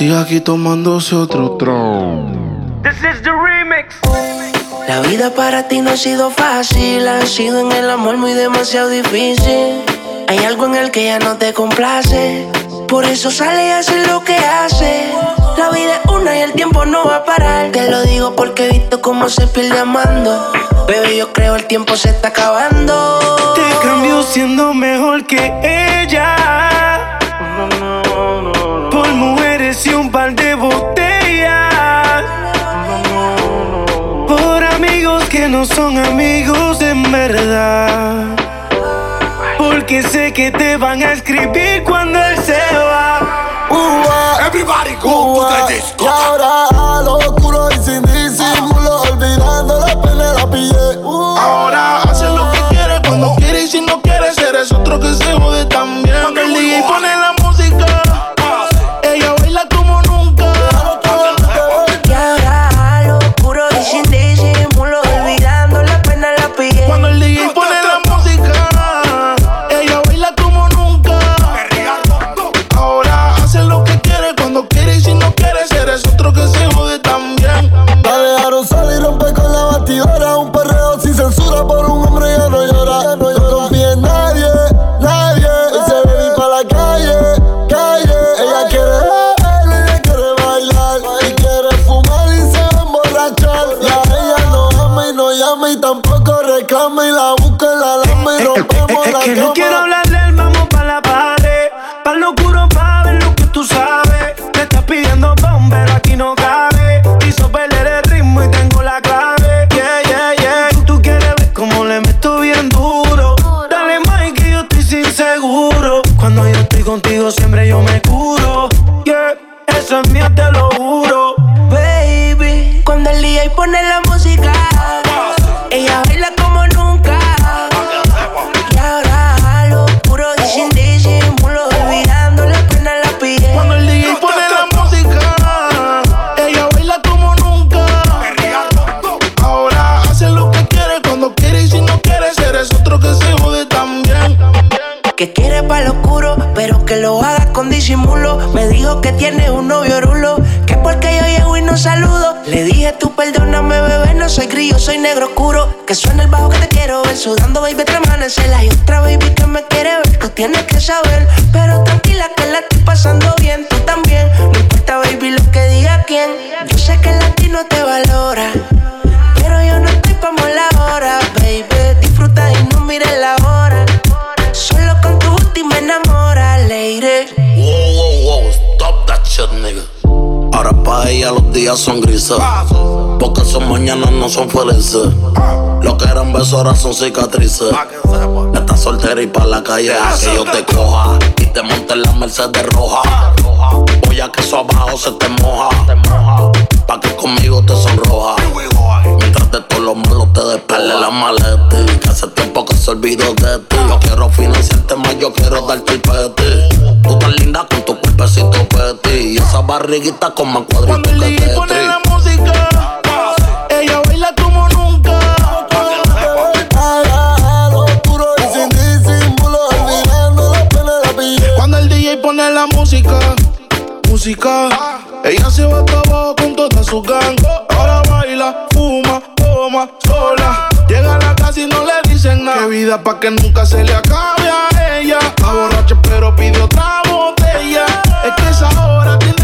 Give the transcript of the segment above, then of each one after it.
sigue aquí tomándose otro tron. This is the remix. La vida para ti no ha sido fácil, ha sido en el amor muy demasiado difícil. Hay algo en el que ya no te complace, por eso sale y hace lo que hace. La vida es una y el tiempo no va a parar. Te lo digo porque he visto cómo se pierde amando. Bebé, yo creo el tiempo se está acabando. Te cambio siendo mejor que ella. No son amigos en verdad. Porque sé que te van a escribir cuando él se va. Everybody go to the disco. Y ahora a lo oscuro y sin disimulo, olvidando la pena la pillé. Uh. Ahora hace lo que quiere cuando quiere y si no quiere eres otro que se jode también. Que suena el bajo que te quiero ver, sudando, baby, te amanecela. Y otra baby que me quiere ver, tú tienes que saber. Pero tranquila que la estoy pasando bien, tú también. No importa, baby, lo que diga quién. Yo sé que el latino te valora. Pero yo no estoy pa' la hora, baby. Disfruta y no mires la hora. Solo con tu última me enamora, lady. Wow, wow, wow, stop that shit, nigga. Ahora pa' ella los días son grises. Porque son mañanas no son felices. Lo que eran besos ahora son cicatrices. Estás soltera y pa' la calle a que yo te coja. Y te monte en la Mercedes roja. Voy a que eso abajo se te moja. Pa' que conmigo te sonroja. Mientras de todos los malos te despele la maleta. Que hace tiempo que se olvidó de ti. Yo quiero financiarte más, yo quiero darte el peti. Tú tan linda con tu cuerpecito peti. Y esa barriguita con más cuadritos que Tetris. la música, ella se va hasta abajo con toda su gang. Ahora baila, fuma, toma, sola. Llega a la casa y no le dicen nada. Qué vida pa' que nunca se le acabe a ella. Está borracha pero pide otra botella. Es que esa hora tiene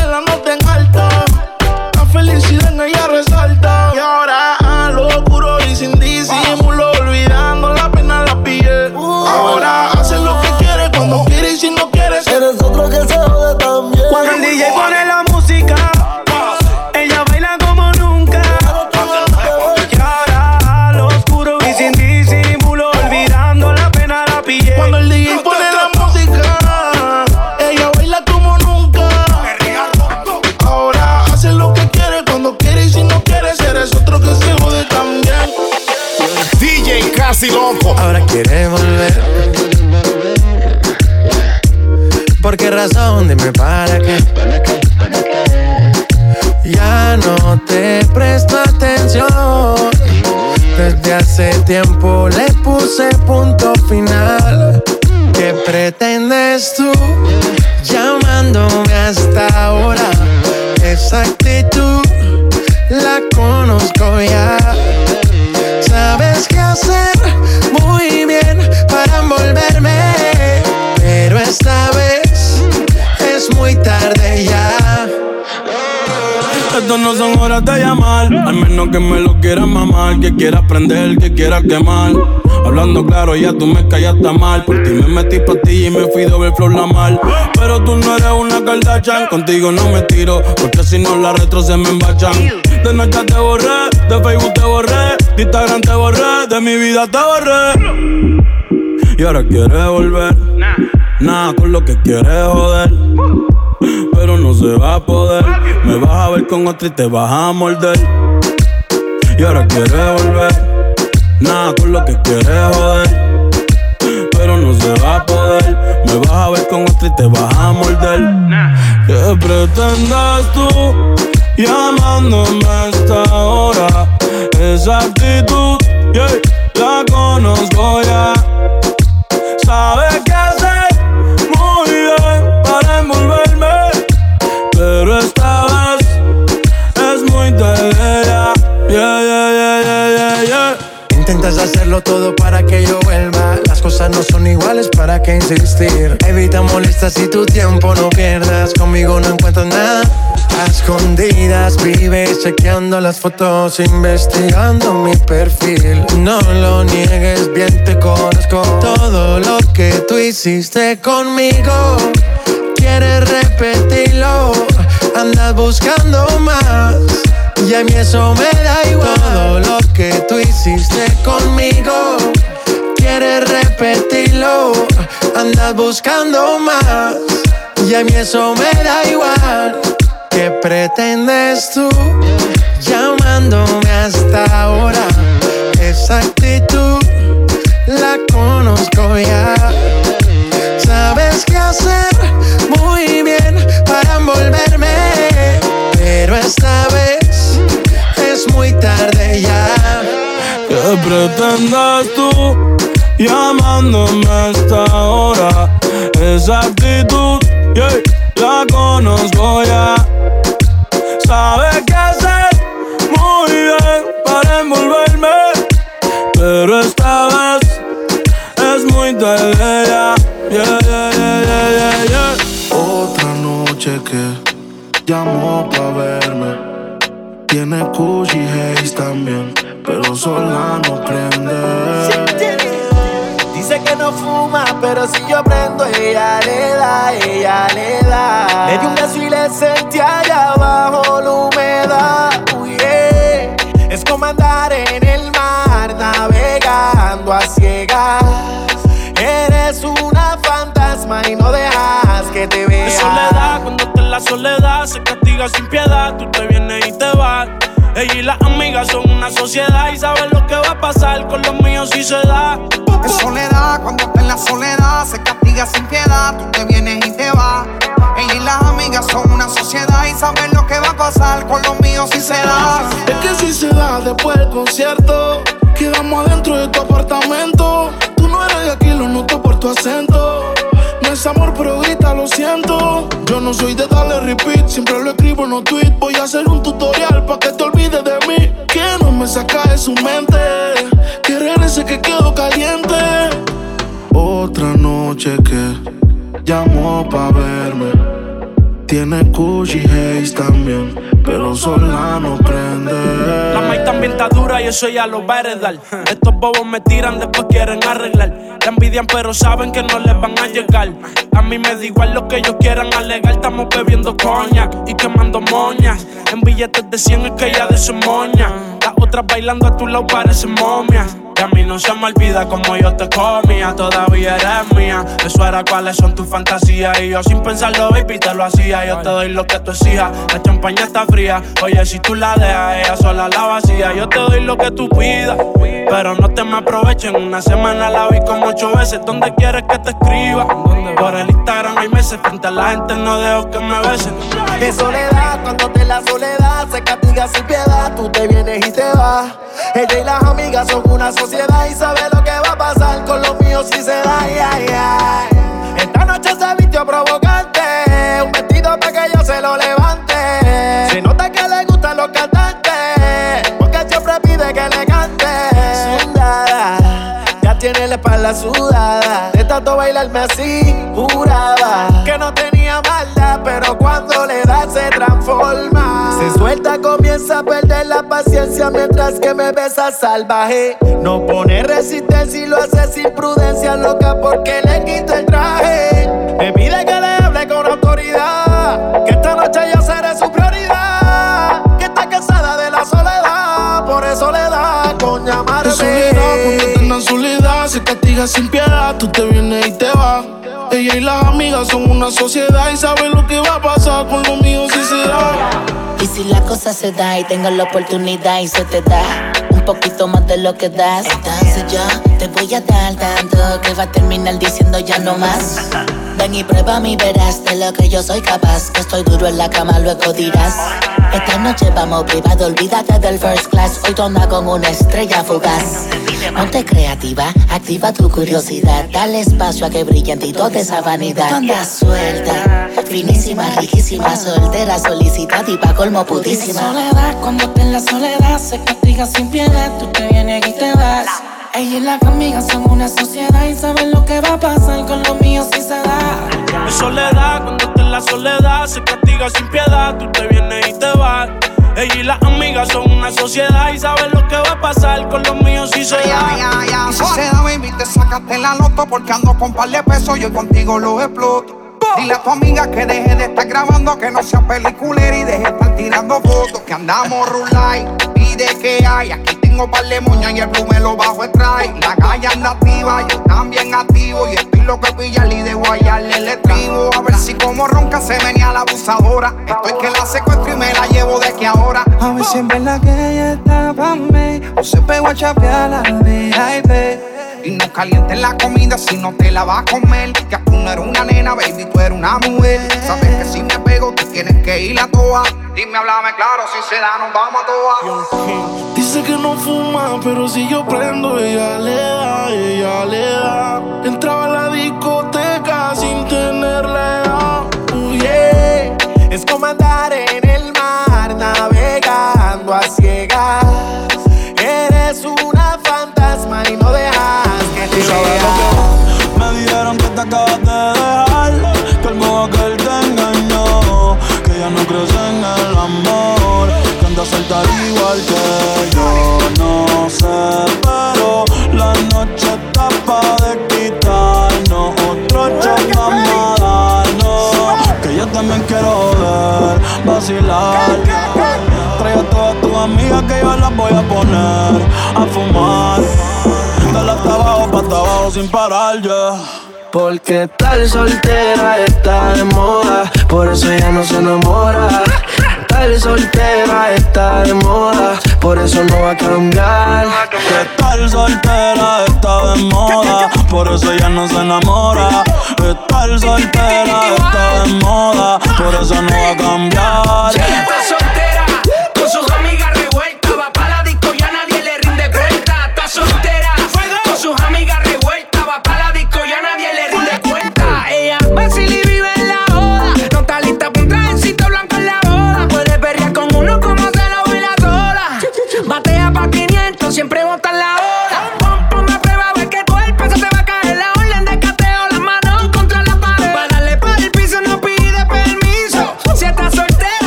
Ahora quiere volver. ¿Por qué razón? Dime para qué. Ya no te presto atención. Desde hace tiempo le puse punto final. ¿Qué pretendes tú llamándome hasta ahora? Esa actitud la conozco ya. Vez es muy tarde ya. Estas no son horas de llamar, al menos que me lo quieras mamar, que quieras prender, que quieras quemar. Hablando claro, ya tú me callaste mal. Por ti me metí pa' ti y me fui de ver flor la mal. Pero tú no eres una Kardashian, contigo no me tiro, porque si no la retro se me embachan. De noche te borré, de Facebook te borré, de Instagram te borré, de mi vida te borré. Y ahora quieres volver, nada con lo que quieres joder pero no se va a poder. Me vas a ver con otro y te vas a morder. Y ahora quieres volver, nada con lo que quieres joder. Pero no se va a poder. Me vas a ver con otro y te vas a morder. ¿Qué pretendes tú llamándome a esta hora? Esa actitud, yeah, la conozco ya. Sabes qué hacerlo todo para que yo vuelva. Las cosas no son iguales, ¿para qué insistir? Evita molestas y tu tiempo no pierdas. Conmigo no encuentro nada. A escondidas vives chequeando las fotos, investigando mi perfil. No lo niegues, bien te conozco. Todo lo que tú hiciste conmigo, quieres repetirlo. Andas buscando más. Y a mí eso me da igual. Todo lo que tú hiciste conmigo, quieres repetirlo. Andas buscando más. Y a mí eso me da igual. ¿Qué pretendes tú llamándome hasta ahora? Esa actitud la conozco ya. Sabes qué hacer muy bien para envolverme. Pero esta vez es muy tarde ya. ¿Qué pretendes tú llamándome a esta hora? Esa actitud, yeah, la conozco ya. Sabes qué hacer muy bien para envolverme. Pero esta vez es muy tarde ya. Yeah, yeah, yeah, yeah, yeah, yeah. Otra noche que llamó pa' verme. Tiene Gucci Haze también, pero sola no prende. Dice que no fuma, pero si yo prendo, ella le da, ella le da. Le di un beso y le sentí allá abajo la humedad. Uy, yeah. Es como andar en el mar, navegando a ciegas. Eres una fantasma y no dejas que te vea. Soledad, cuando la soledad, se castiga sin piedad. Tú te vienes y te vas. Ella y las amigas son una sociedad y saben lo que va a pasar con los míos si se da. En soledad, cuando está en la soledad, se castiga sin piedad. Tú te vienes y te vas. Ella y las amigas son una sociedad y saben lo que va a pasar con los míos si se da. Es que si se da después del concierto, quedamos adentro de tu apartamento. Tú no eres de aquí, lo noto por tu acento. No es amor, pero grita, lo siento. No soy de darle repeat, siempre lo escribo en los tweets. Voy a hacer un tutorial para que te olvides de mí. Que no me saca de su mente. Que regrese que quedo caliente. Otra noche que llamó pa' verme. Tiene Gucci Haze también, pero sola no prende. La maíz también está dura y eso ya lo va a. Estos bobos me tiran, después quieren arreglar. La envidian, pero saben que no les van a llegar. A mí me da igual lo que ellos quieran alegar. Estamos bebiendo coñac y quemando moñas. En billetes de 100 es que ya de su moña. Las otras bailando a tu lado parecen momias. Y a mí no se me olvida como yo te comía, todavía eres mía. Eso era cuáles son tus fantasías. Y yo sin pensarlo, baby, te lo hacía. Yo te doy lo que tú exijas. La champaña está fría. Oye, si tú la dejas, ella sola la vacía. Yo te doy lo que tú pidas. Pero no te me aprovechen. Una semana la vi como ocho veces. ¿Dónde quieres que te escriba? Por el Instagram hay meses. Frente a la gente no dejo que me besen. De soledad, cuando te la soledad se castiga sin piedad, tú te vienes y te vas. Ella y las amigas son una y sabe lo que va a pasar con los míos si se da. Esta noche se vistió provocante, un vestido para que yo se lo levante. Se nota que le gustan los cantantes, porque siempre pide que le cante. Sudada, ya tiene la espalda sudada, de tanto bailarme así, juraba que no tenía. Se suelta, comienza a perder la paciencia mientras que me besa salvaje. No pone resistencia y lo hace sin prudencia, loca, porque le quito el traje. Me pide que le hable con autoridad, que esta noche yo seré su prioridad. Que está cansada de la soledad, por eso le da con llamarme. soledad, soledad, se castiga sin piedad, tú te vienes y te vas. Y las amigas son una sociedad y saben lo que va a pasar con lo mío si se da. Y si la cosa se da y tengo la oportunidad y se te da un poquito más de lo que das, entonces yo te voy a dar tanto que va a terminar diciendo ya no más. Ven y prueba mi verás de lo que yo soy capaz. Que estoy duro en la cama, luego dirás. Esta noche vamos privado, olvídate del first class. Hoy toma con una estrella fugaz. Ponte creativa, activa tu curiosidad. Dale espacio a que brille en ti toda esa vanidad. Anda suelta, finísima, riquísima, soltera, pa' colmo putísima. Soledad, cuando estés en la soledad, se castiga sin piedad. Tú te vienes y te vas. Ella y las amigas son una sociedad y saben lo que va a pasar con los míos si se da. Mi soledad, cuando estés en la soledad, se castiga sin piedad. Tú te vienes y te vas. Ella y las amigas son una sociedad y saben lo que va a pasar con los míos si se da. Y si se da, baby, te sacaste la loto porque ando con par de pesos, yo contigo lo exploto. Dile a tu amiga que deje de estar grabando, que no sea peliculera y deje de estar tirando fotos. Que andamos rulay, pide que hay. Aquí tengo par de moñas y el blue bajo trae. La calle anda activa, yo también activo. Y estoy lo que pilla y de guayarle el estribo. A ver si como ronca se venía la abusadora. Estoy que la secuestro y me la llevo de que ahora. A ver si en verdad que ella está pa' mí. O se pegó a chapear la VIP. Y no calientes la comida si no te la vas a comer. Que tú no eres una nena, baby, tú eres una mujer. Sabes que si me pego, tú tienes que ir a toa. Dime, háblame claro, si se da, nos vamos a toa. Dice que no fuma, pero si yo prendo, ella le da, ella le da. Entraba a la discoteca sin tenerle edad. Es como andar en voy a poner a fumar. Dale hasta abajo, pa' hasta abajo sin parar, ya. Porque estar soltera está de moda, por eso ella no se enamora. Estar soltera está de moda, por eso no va a cambiar. Que estar soltera está de moda, por eso ella no se enamora. Estar soltera está de moda, por eso no va a cambiar.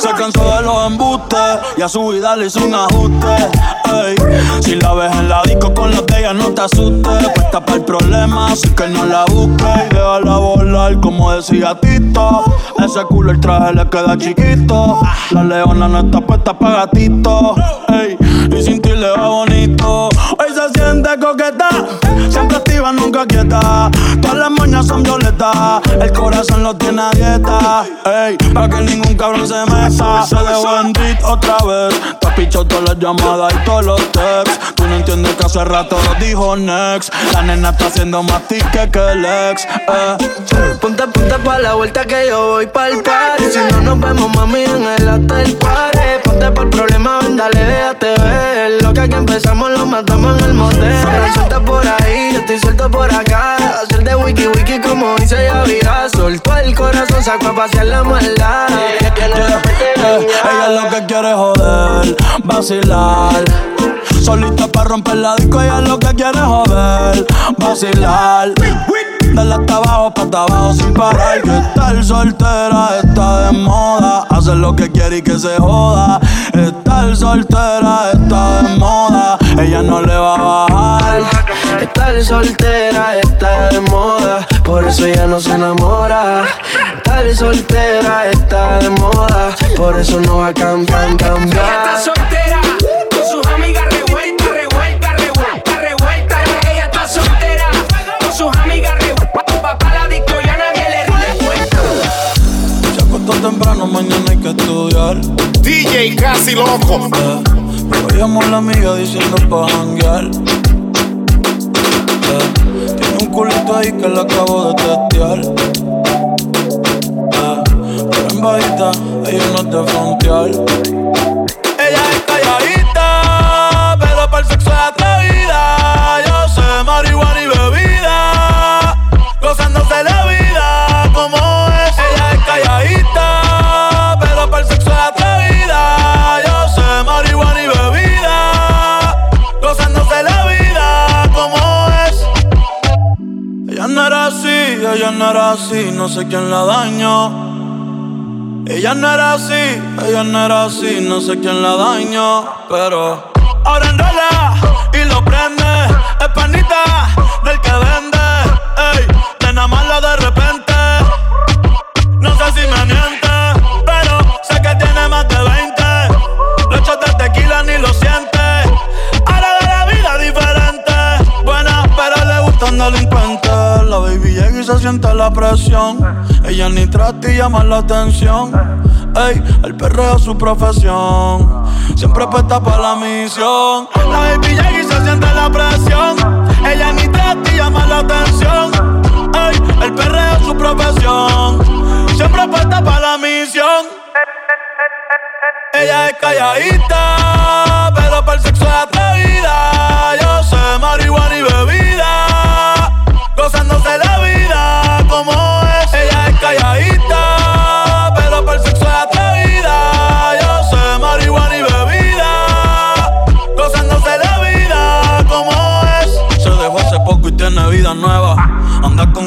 Se cansó de los embustes y a su vida le hizo un ajuste. Si la ves en la disco con los de ella, no te asustes. Puesta para el problema, así que no la busques. Y déjala volar, como decía Tito. Ese culo el traje le queda chiquito. La leona no está puesta para gatito. Ey, y sin ti le va bonito. Hoy se siente coqueta, activa, nunca quieta. Todas las moñas son violetas. El corazón lo tiene a dieta. Ey, para que ningún cabrón se meta. Se dejó en otra vez. Te has pichado todas las llamadas y todos los texts. Tú no entiendes que hace rato lo dijo Next. La nena está haciendo más tique que el ex. Eh. Ponte, ponte pa' la vuelta que yo voy pa'l party. Si no nos vemos, mami, en el hotel party. Ponte por problema, ven, dale, déjate ver. Lo que aquí empezamos lo matamos en el motel. Suelta por ahí, yo estoy suelto por acá. Hacer de wiki wiki como dice Yavira. Soltó el corazón, sacó a pasear la maldad. Ella es lo que quiere joder, vacilar. Solita para romper la disco, ella es lo que quiere joder, vacilar. Dale hasta abajo, pa' abajo sin parar. Que estar soltera está de moda. Hacer lo que quiere y que se joda. Estar soltera está de moda. Ella no le va a bajar. Estar soltera está de moda. Por eso ella no se enamora. Estar soltera está de moda. Por eso no va a cambiar, cambiar. Estudiar. DJ casi loco. Eh, a la amiga diciendo pa' janguear. Eh, tiene un culito ahí que le acabo de testear. Eh, pero en bajita, ella no de frontear. No era así, no sé quién la dañó. Ella no era así, ella no era así, no sé quién la dañó, pero ahora enrola y lo prende, es ella ni trata y llama la atención. Ey, el perreo es su profesión. Siempre puesta para la misión. La baby llega y se siente la presión. Ella ni trata y llama la atención. Ey, el perreo es su profesión. Siempre puesta para la misión. Ella es calladita, pero para el sexo es atrevida. Yo sé marihuana y bebida, gozándose la vida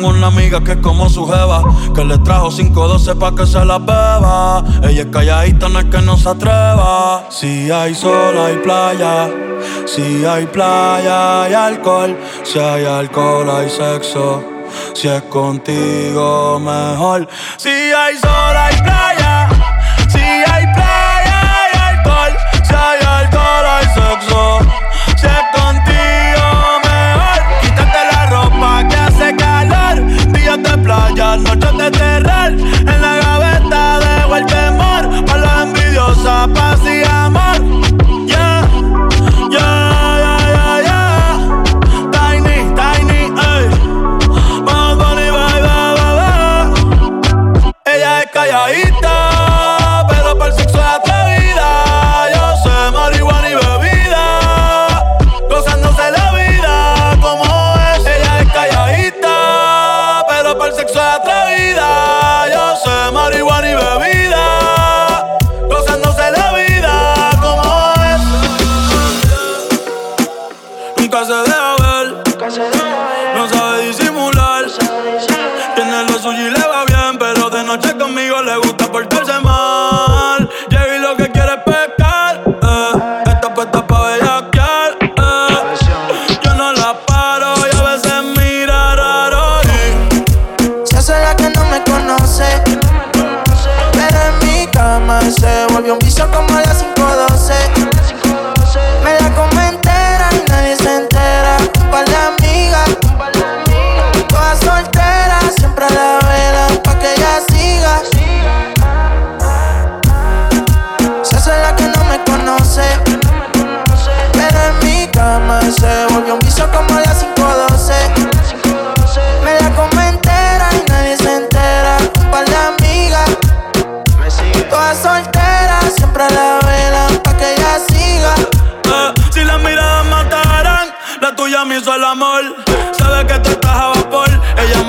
Con una amiga que es como su jeva, que le trajo 512 pa' que se la beba. Ella es calladita, no es que no se atreva. Si hay sol, hay playa. Si hay playa, hay alcohol. Si hay alcohol, hay sexo. Si es contigo, mejor. Si hay sol, hay playa.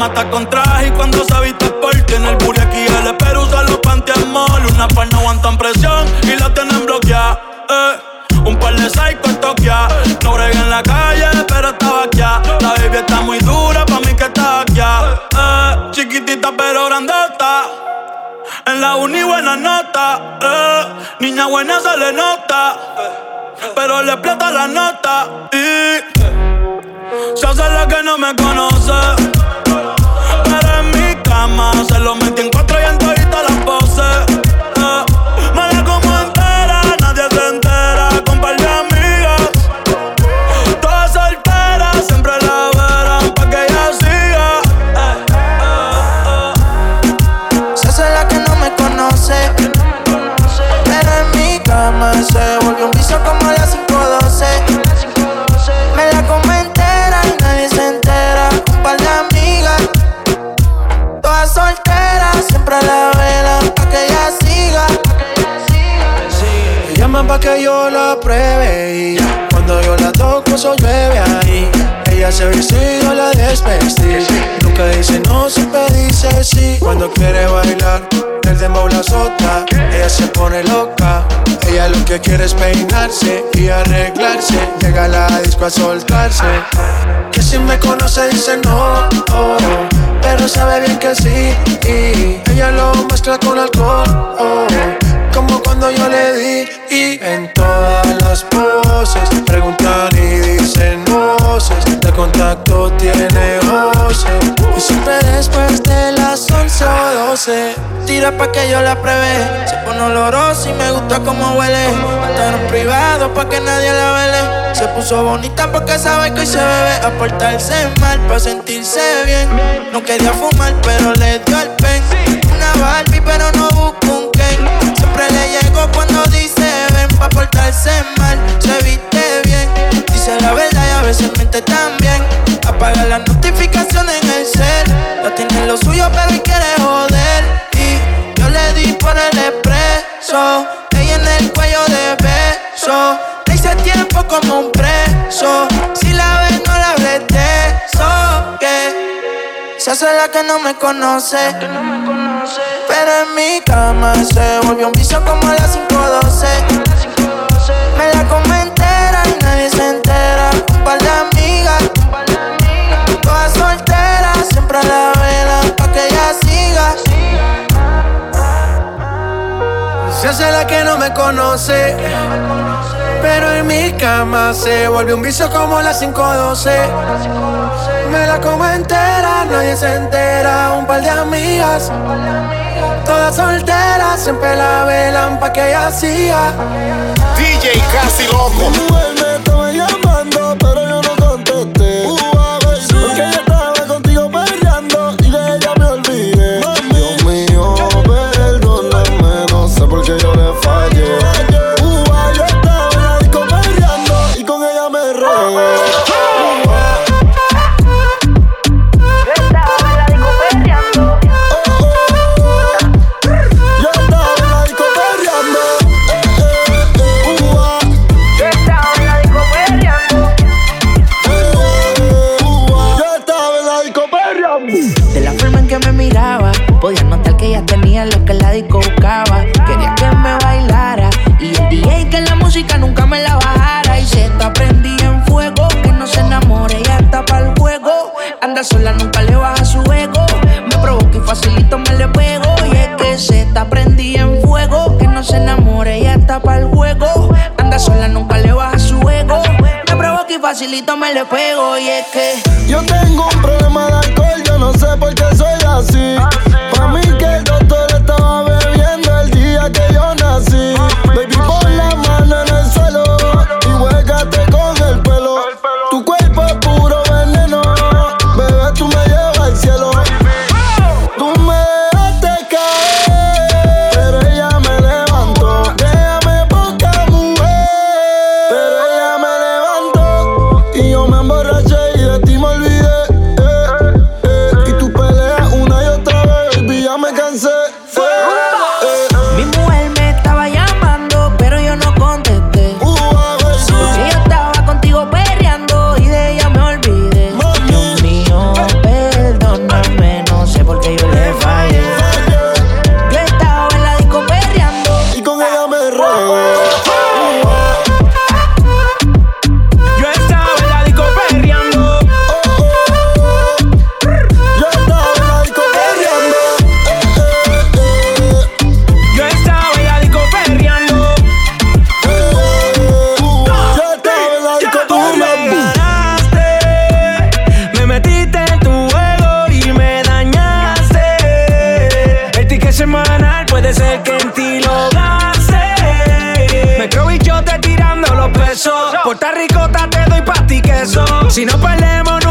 Mata con traje y cuando se viste por. Tiene el booty aquí, el espero usa los pantiamol. Una par no aguantan presión y la tienen bloqueada. Eh. Un par de psycho en Tokia. No bregué en la calle, pero estaba aquí. La baby está muy dura, pa' mí que está aquí. Eh. Chiquitita pero grandota. En la uni buena nota. Eh. Niña buena se le nota. Pero le explota la nota. Y se hace la que no me conoce. Soltarse. Que si me conoce dice no, pero sabe bien que sí. Y ella lo mezcla con alcohol, oh, como cuando yo le di. Y en todas las poses preguntan y dicen voces. De contacto tiene voces. Y siempre o 12. Tira pa' que yo la pruebe. Se pone olorosa y me gusta como huele. Estar en privado pa' que nadie la vele. Se puso bonita porque sabe que hoy se bebe. A portarse mal pa' sentirse bien. No quería fumar, pero le dio el pen. Una Barbie, pero no busco un Ken. Siempre le llego cuando dice ven pa' portarse mal. Se viste bien. Dice la verdad y a veces miente también. Apaga las notificaciones en el cel. No tiene lo suyo, pero hoy quiere joder. Y yo le di por el expreso. Ella en el cuello de beso. Le hice tiempo como un preso. Si la ves, no la hables de eso. Que se hace la que no me conoce. Pero en mi cama se volvió un vicio como a las 512. Hace la que no me conoce. Pero en mi cama se volvió un vicio como las 512. Me la como entera, nadie se entera. Un par de amigas, todas solteras, siempre la velan pa' que ella siga. DJ casi loco. Facilito me le pego. Y es que Yo tengo un problema de alcohol, yo no sé por qué soy así. Corta ricota, te doy pa' ti queso. Si no perdemos,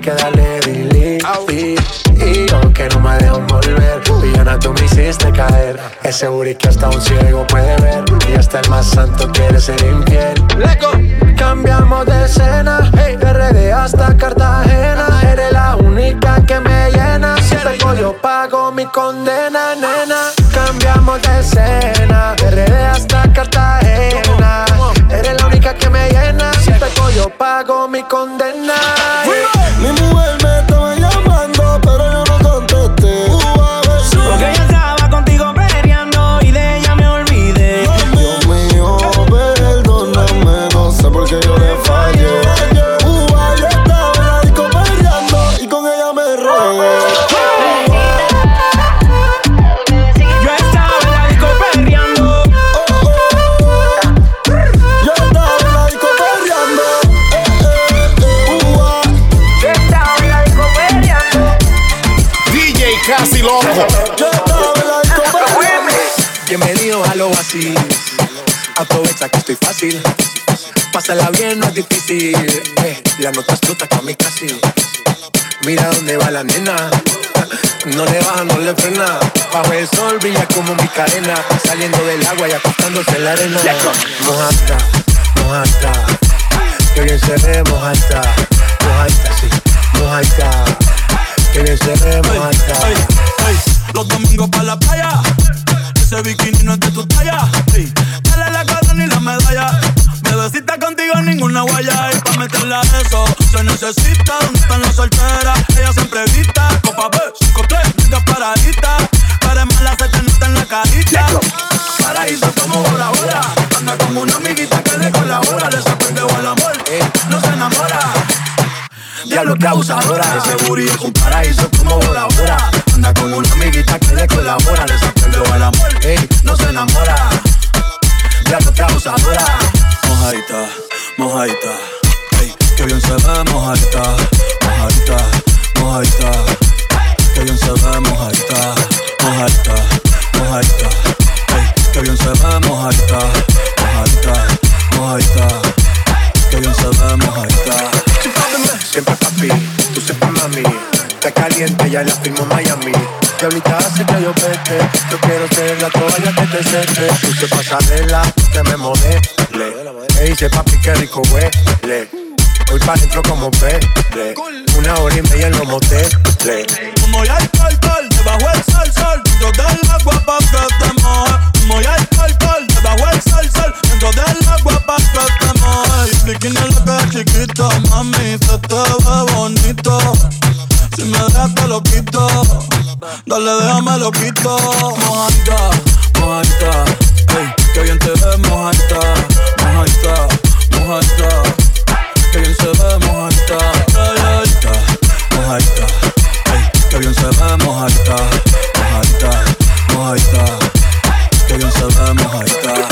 que darle delete. Y yo que no me dejo volver, villana tú me hiciste caer. Es seguro que hasta un ciego puede ver. Y hasta el más santo quiere ser infiel. Cambiamos de escena, hey, de RD hasta Cartagena. Eres la única que me llena. Si peco yo pago mi condena, nena. Cambiamos de escena, de RD hasta Cartagena. Eres la única que me llena. Si peco yo pago mi condena. Saliendo del agua y acostándose en la arena. Mojata, mojata. Que bien se ve, mojata. Mojata, sí, mojata. Booty es un paraíso como Bora Bora. Anda con una amiguita que le colabora. Le sorprendió el amor. Ey, no se enamora. Diablo que abusadora. Mojadita, mojadita. Ey, que bien se ve mojadita. Mojadita, mojadita. Que bien se ve mojadita. Mojadita, mojadita. Ey, que bien se ve mojadita. Mojadita, mojadita. Que bien se ve mojadita. Siempre papi. Está caliente, ya la firmo en Miami. Diablita hace que yo pete. Yo quiero ser la toalla que te seque. Puse pasarela, que me modele. E dice papi, qué rico huele. Voy pa' dentro como verde. Una hora y media en los moteles. Como ya el alcohol, debajo el sol, sol Dentro del agua pa' que te moje Como ya el alcohol, debajo el sol, sol Dentro del agua pa' que te moje Y bikini le queda chiquito, mami Se te ve bonito si me dejas te lo quito, dale déjame lo quito. Mojaita, mojaita, ey, que bien te ves mojaita, mojaita, mojaita, que bien se ve mojaita, mojaita, mojaita, ey, que bien se ve mojaita, mojaita, mojaita, que bien se ve mojaita.